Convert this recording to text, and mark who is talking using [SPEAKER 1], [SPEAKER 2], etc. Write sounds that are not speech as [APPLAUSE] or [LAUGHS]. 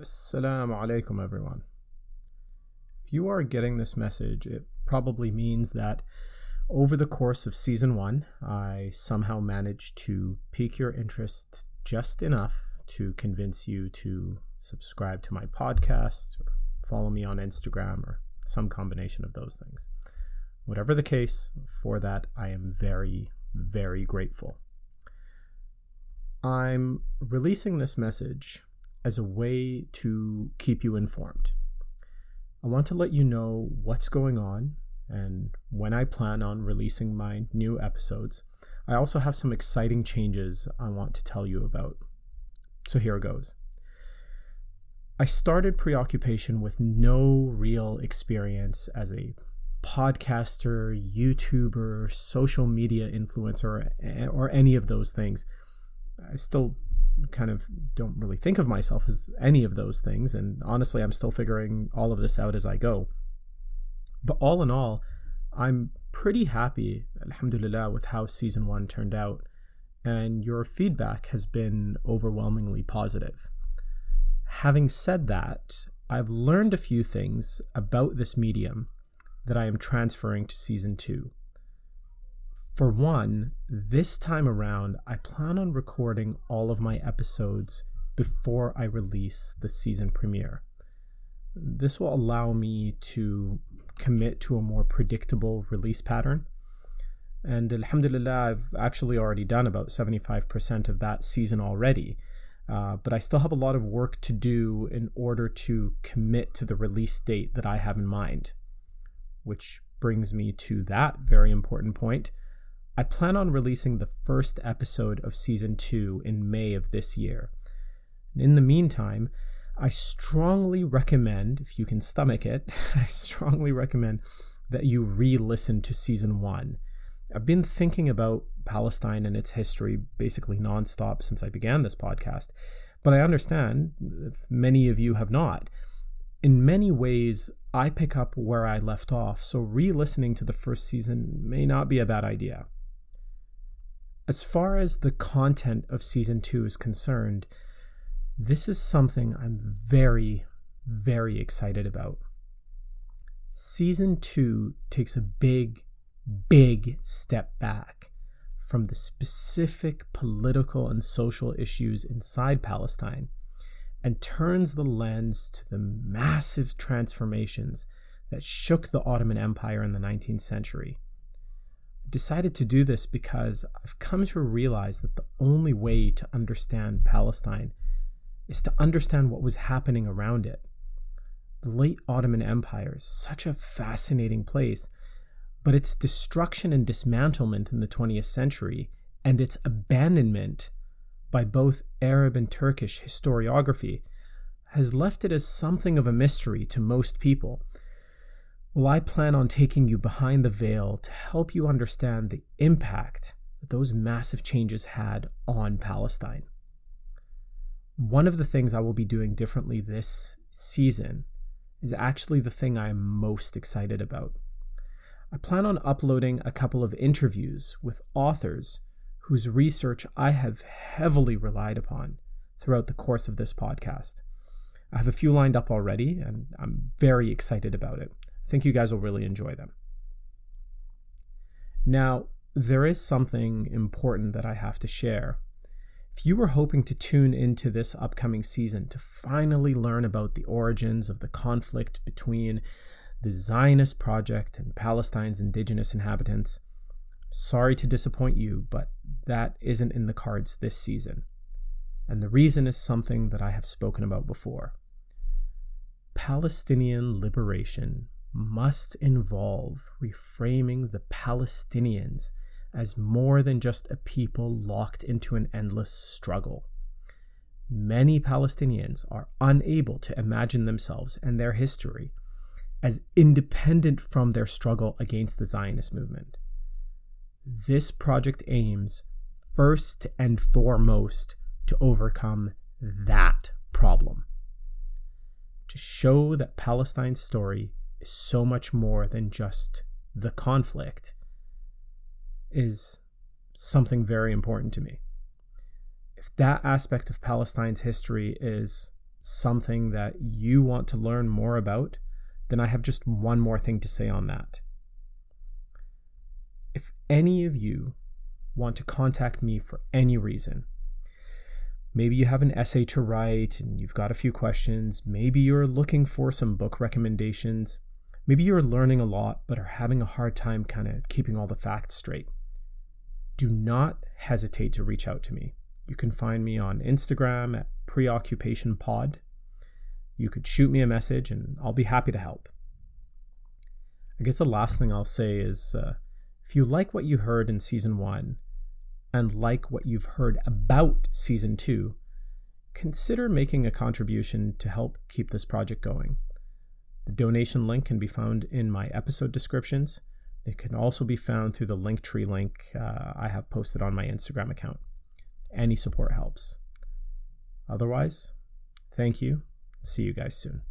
[SPEAKER 1] Assalamu alaikum, everyone. If you are getting this message, it probably means that over the course of season one, I somehow managed to pique your interest just enough to convince you to subscribe to my podcast or follow me on Instagram or some combination of those things. Whatever the case, for that, I am very, very grateful. I'm releasing this message as a way to keep you informed. I want to let you know what's going on and when I plan on releasing my new episodes. I also have some exciting changes I want to tell you about. So here it goes. I started preoccupation with no real experience as a podcaster, YouTuber, social media influencer, or any of those things. I still kind of don't really think of myself as any of those things. And honestly, I'm still figuring all of this out as I go. But all in all, I'm pretty happy, alhamdulillah, with how season one turned out. And your feedback has been overwhelmingly positive. Having said that, I've learned a few things about this medium that I am transferring to season two. For one, this time around, I plan on recording all of my episodes before I release the season premiere. This will allow me to commit to a more predictable release pattern. And Alhamdulillah, I've actually already done about 75% of that season already. Uh, but I still have a lot of work to do in order to commit to the release date that I have in mind. Which brings me to that very important point. I plan on releasing the first episode of season two in May of this year. In the meantime, I strongly recommend, if you can stomach it, [LAUGHS] I strongly recommend that you re listen to season one. I've been thinking about Palestine and its history basically nonstop since I began this podcast, but I understand if many of you have not. In many ways, I pick up where I left off, so re listening to the first season may not be a bad idea. As far as the content of season two is concerned, this is something I'm very, very excited about. Season two takes a big, big step back from the specific political and social issues inside Palestine and turns the lens to the massive transformations that shook the Ottoman Empire in the 19th century decided to do this because I've come to realize that the only way to understand Palestine is to understand what was happening around it. The late Ottoman Empire is such a fascinating place, but its destruction and dismantlement in the 20th century and its abandonment by both Arab and Turkish historiography has left it as something of a mystery to most people well, I plan on taking you behind the veil to help you understand the impact that those massive changes had on Palestine. One of the things I will be doing differently this season is actually the thing I'm most excited about. I plan on uploading a couple of interviews with authors whose research I have heavily relied upon throughout the course of this podcast. I have a few lined up already, and I'm very excited about it. Think you guys will really enjoy them. Now, there is something important that I have to share. If you were hoping to tune into this upcoming season to finally learn about the origins of the conflict between the Zionist project and Palestine's indigenous inhabitants, sorry to disappoint you, but that isn't in the cards this season. And the reason is something that I have spoken about before. Palestinian liberation must involve reframing the Palestinians as more than just a people locked into an endless struggle. Many Palestinians are unable to imagine themselves and their history as independent from their struggle against the Zionist movement. This project aims, first and foremost, to overcome that problem. To show that Palestine's story is so much more than just the conflict is something very important to me. If that aspect of Palestine's history is something that you want to learn more about, then I have just one more thing to say on that. If any of you want to contact me for any reason, maybe you have an essay to write and you've got a few questions, maybe you're looking for some book recommendations, maybe you're learning a lot but are having a hard time kind of keeping all the facts straight, do not hesitate to reach out to me. You can find me on Instagram at preoccupationpod. You could shoot me a message and I'll be happy to help. I guess the last thing I'll say is uh, if you like what you heard in season one and like what you've heard about season two, consider making a contribution to help keep this project going. The donation link can be found in my episode descriptions. It can also be found through the Linktree link uh, I have posted on my Instagram account. Any support helps. Otherwise, thank you. See you guys soon.